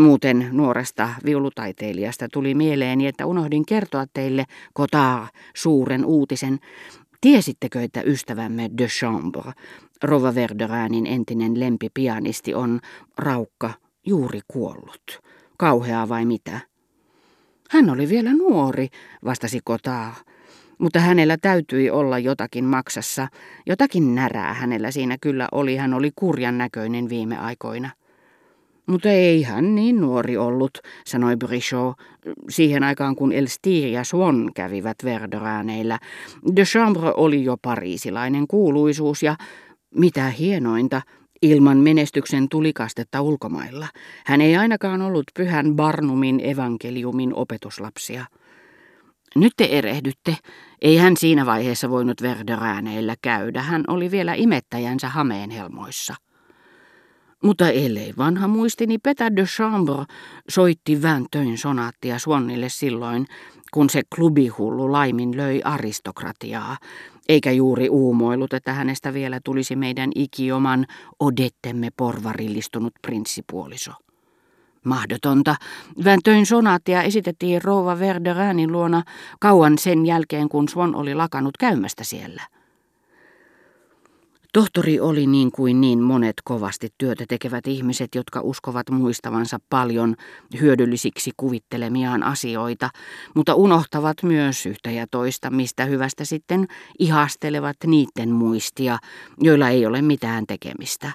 Muuten nuoresta viulutaiteilijasta tuli mieleeni, että unohdin kertoa teille Kotar suuren uutisen. Tiesittekö, että ystävämme de Chambre, Rova Verderäänin entinen lempipianisti, on raukka juuri kuollut? Kauheaa vai mitä? Hän oli vielä nuori, vastasi Kotaa. Mutta hänellä täytyi olla jotakin maksassa. Jotakin närää hänellä siinä kyllä oli. Hän oli kurjan näköinen viime aikoina. Mutta ei hän niin nuori ollut, sanoi Brichot, siihen aikaan kun Elstir ja Swan kävivät Verderääneillä. De Chambre oli jo pariisilainen kuuluisuus ja, mitä hienointa, ilman menestyksen tulikastetta ulkomailla. Hän ei ainakaan ollut pyhän Barnumin evankeliumin opetuslapsia. Nyt te erehdytte. Ei hän siinä vaiheessa voinut Verderääneillä käydä. Hän oli vielä imettäjänsä hameenhelmoissa. Mutta ellei vanha muistini Petä de Chambre soitti Väntöin sonaattia Swannille silloin, kun se klubihullu laimin löi aristokratiaa, eikä juuri uumoillut, että hänestä vielä tulisi meidän ikioman odettemme porvarillistunut prinssipuoliso. Mahdotonta. Väntöin sonaattia esitettiin rouva Verderäänin luona kauan sen jälkeen, kun Swan oli lakannut käymästä siellä. Tohtori oli niin kuin niin monet kovasti työtä tekevät ihmiset, jotka uskovat muistavansa paljon hyödyllisiksi kuvittelemiaan asioita, mutta unohtavat myös yhtä ja toista, mistä hyvästä sitten ihastelevat niiden muistia, joilla ei ole mitään tekemistä.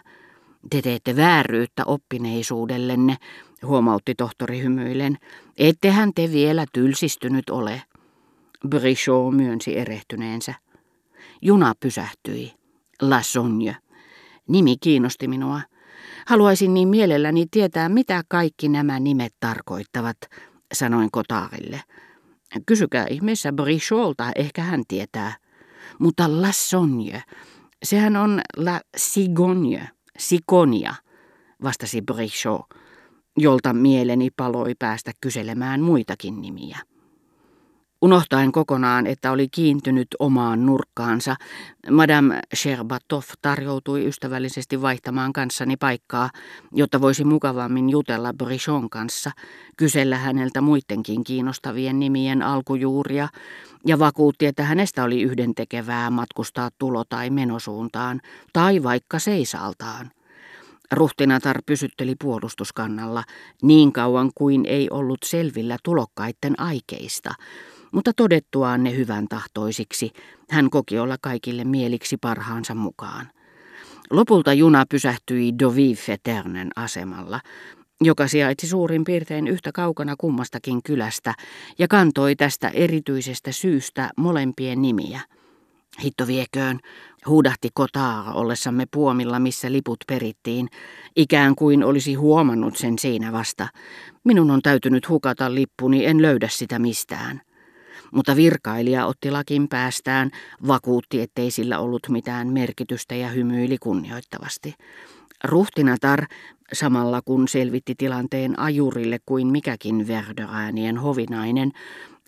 Te teette vääryyttä oppineisuudellenne, huomautti tohtori hymyillen. Ettehän te vielä tylsistynyt ole. Brichot myönsi erehtyneensä. Juna pysähtyi. La Sonja. Nimi kiinnosti minua. Haluaisin niin mielelläni tietää, mitä kaikki nämä nimet tarkoittavat, sanoin Kotaarille. Kysykää ihmeessä Bricholta, ehkä hän tietää. Mutta La Sonja, sehän on La Sigogne, Sikonia, vastasi Brichot, jolta mieleni paloi päästä kyselemään muitakin nimiä. Unohtaen kokonaan, että oli kiintynyt omaan nurkkaansa, Madame Sherbatov tarjoutui ystävällisesti vaihtamaan kanssani paikkaa, jotta voisi mukavammin jutella Brichon kanssa, kysellä häneltä muidenkin kiinnostavien nimien alkujuuria, ja vakuutti, että hänestä oli yhdentekevää matkustaa tulo- tai menosuuntaan, tai vaikka seisaltaan. Ruhtinatar pysytteli puolustuskannalla niin kauan kuin ei ollut selvillä tulokkaiden aikeista, mutta todettuaan ne hyvän tahtoisiksi, hän koki olla kaikille mieliksi parhaansa mukaan. Lopulta juna pysähtyi Dovive-Eternen asemalla, joka sijaitsi suurin piirtein yhtä kaukana kummastakin kylästä ja kantoi tästä erityisestä syystä molempien nimiä. Hitto vieköön, huudahti kotaa ollessamme puomilla, missä liput perittiin, ikään kuin olisi huomannut sen siinä vasta. Minun on täytynyt hukata lippuni, en löydä sitä mistään mutta virkailija otti lakin päästään, vakuutti, ettei sillä ollut mitään merkitystä ja hymyili kunnioittavasti. Ruhtinatar, samalla kun selvitti tilanteen ajurille kuin mikäkin Verderäänien hovinainen,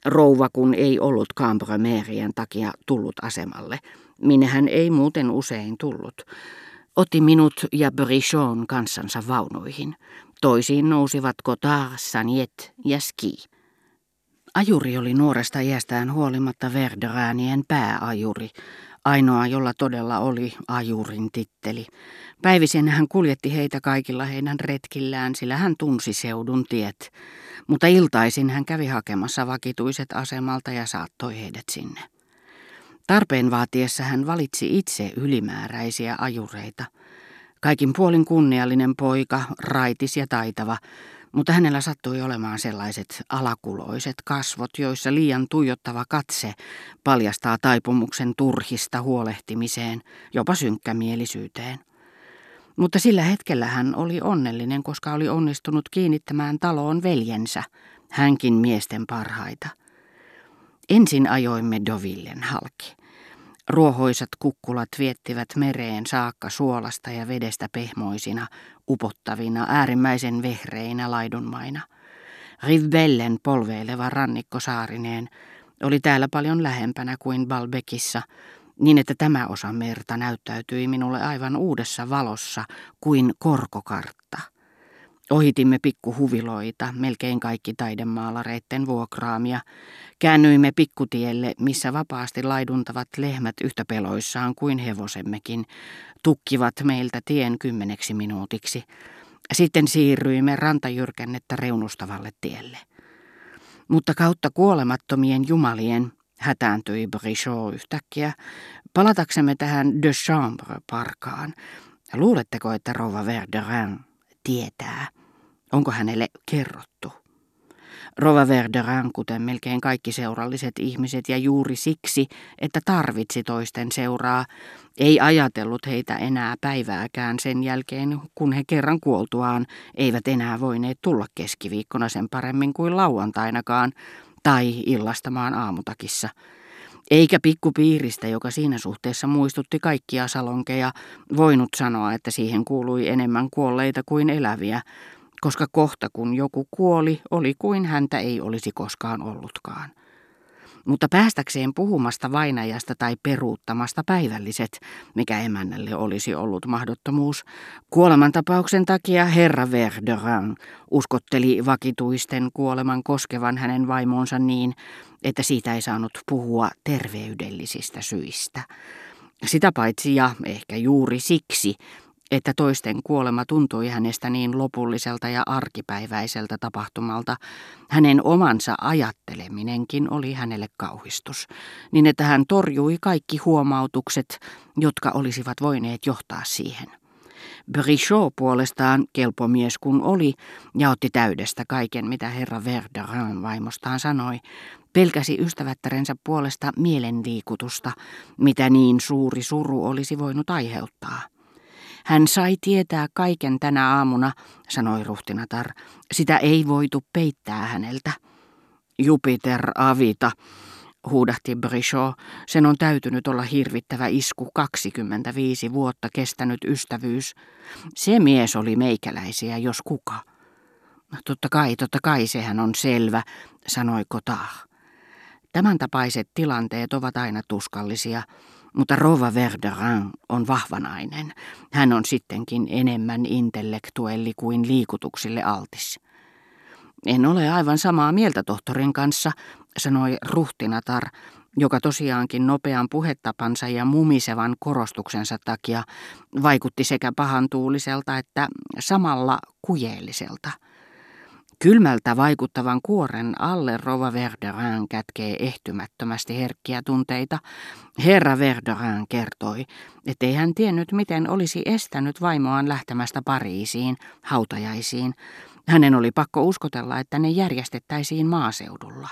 rouva kun ei ollut Cambremerien takia tullut asemalle, minne hän ei muuten usein tullut, otti minut ja Brichon kanssansa vaunuihin. Toisiin nousivat Cotard, Saniet ja Ski. Ajuri oli nuoresta iästään huolimatta Verderäänien pääajuri, ainoa jolla todella oli ajurin titteli. Päivisen hän kuljetti heitä kaikilla heidän retkillään, sillä hän tunsi seudun tiet, mutta iltaisin hän kävi hakemassa vakituiset asemalta ja saattoi heidät sinne. Tarpeen vaatiessa hän valitsi itse ylimääräisiä ajureita. Kaikin puolin kunniallinen poika, raitis ja taitava, mutta hänellä sattui olemaan sellaiset alakuloiset kasvot, joissa liian tuijottava katse paljastaa taipumuksen turhista huolehtimiseen, jopa synkkämielisyyteen. Mutta sillä hetkellä hän oli onnellinen, koska oli onnistunut kiinnittämään taloon veljensä, hänkin miesten parhaita. Ensin ajoimme Dovillen halki. Ruohoisat kukkulat viettivät mereen saakka suolasta ja vedestä pehmoisina, upottavina, äärimmäisen vehreinä laidunmaina. Rivbellen polveileva rannikko saarineen oli täällä paljon lähempänä kuin Balbekissa, niin että tämä osa merta näyttäytyi minulle aivan uudessa valossa kuin korkokartta. Ohitimme pikkuhuviloita, melkein kaikki taidemaalareitten vuokraamia. Käännyimme pikkutielle, missä vapaasti laiduntavat lehmät yhtä peloissaan kuin hevosemmekin, tukkivat meiltä tien kymmeneksi minuutiksi. Sitten siirryimme rantajyrkännettä reunustavalle tielle. Mutta kautta kuolemattomien jumalien, hätääntyi Brichot yhtäkkiä, palataksemme tähän de Chambre-parkaan. Luuletteko, että rouva Verderin tietää? Onko hänelle kerrottu? Rova Verderin, kuten melkein kaikki seuralliset ihmiset, ja juuri siksi, että tarvitsi toisten seuraa, ei ajatellut heitä enää päivääkään sen jälkeen, kun he kerran kuoltuaan eivät enää voineet tulla keskiviikkona sen paremmin kuin lauantainakaan, tai illastamaan aamutakissa. Eikä pikkupiiristä, joka siinä suhteessa muistutti kaikkia salonkeja, voinut sanoa, että siihen kuului enemmän kuolleita kuin eläviä, koska kohta kun joku kuoli, oli kuin häntä ei olisi koskaan ollutkaan. Mutta päästäkseen puhumasta vainajasta tai peruuttamasta päivälliset, mikä emännälle olisi ollut mahdottomuus, kuolemantapauksen takia herra Verderin uskotteli vakituisten kuoleman koskevan hänen vaimonsa niin, että siitä ei saanut puhua terveydellisistä syistä. Sitä paitsi ja ehkä juuri siksi että toisten kuolema tuntui hänestä niin lopulliselta ja arkipäiväiseltä tapahtumalta, hänen omansa ajatteleminenkin oli hänelle kauhistus, niin että hän torjui kaikki huomautukset, jotka olisivat voineet johtaa siihen. Brichot puolestaan, kelpomies kun oli, ja otti täydestä kaiken, mitä herra Verderin vaimostaan sanoi, pelkäsi ystävättärensä puolesta mielenliikutusta, mitä niin suuri suru olisi voinut aiheuttaa. Hän sai tietää kaiken tänä aamuna, sanoi ruhtinatar. Sitä ei voitu peittää häneltä. Jupiter avita, huudahti Brichot. Sen on täytynyt olla hirvittävä isku 25 vuotta kestänyt ystävyys. Se mies oli meikäläisiä, jos kuka. Totta kai, totta kai, sehän on selvä, sanoi Kotah. Tämän tapaiset tilanteet ovat aina tuskallisia, mutta Rova Verderin on vahva nainen. Hän on sittenkin enemmän intellektuelli kuin liikutuksille altis. En ole aivan samaa mieltä tohtorin kanssa, sanoi ruhtinatar, joka tosiaankin nopean puhetapansa ja mumisevan korostuksensa takia vaikutti sekä pahantuuliselta että samalla kujeelliselta. Kylmältä vaikuttavan kuoren alle Rova Verderin kätkee ehtymättömästi herkkiä tunteita. Herra Verderin kertoi, ettei hän tiennyt, miten olisi estänyt vaimoaan lähtemästä Pariisiin, hautajaisiin. Hänen oli pakko uskotella, että ne järjestettäisiin maaseudulla.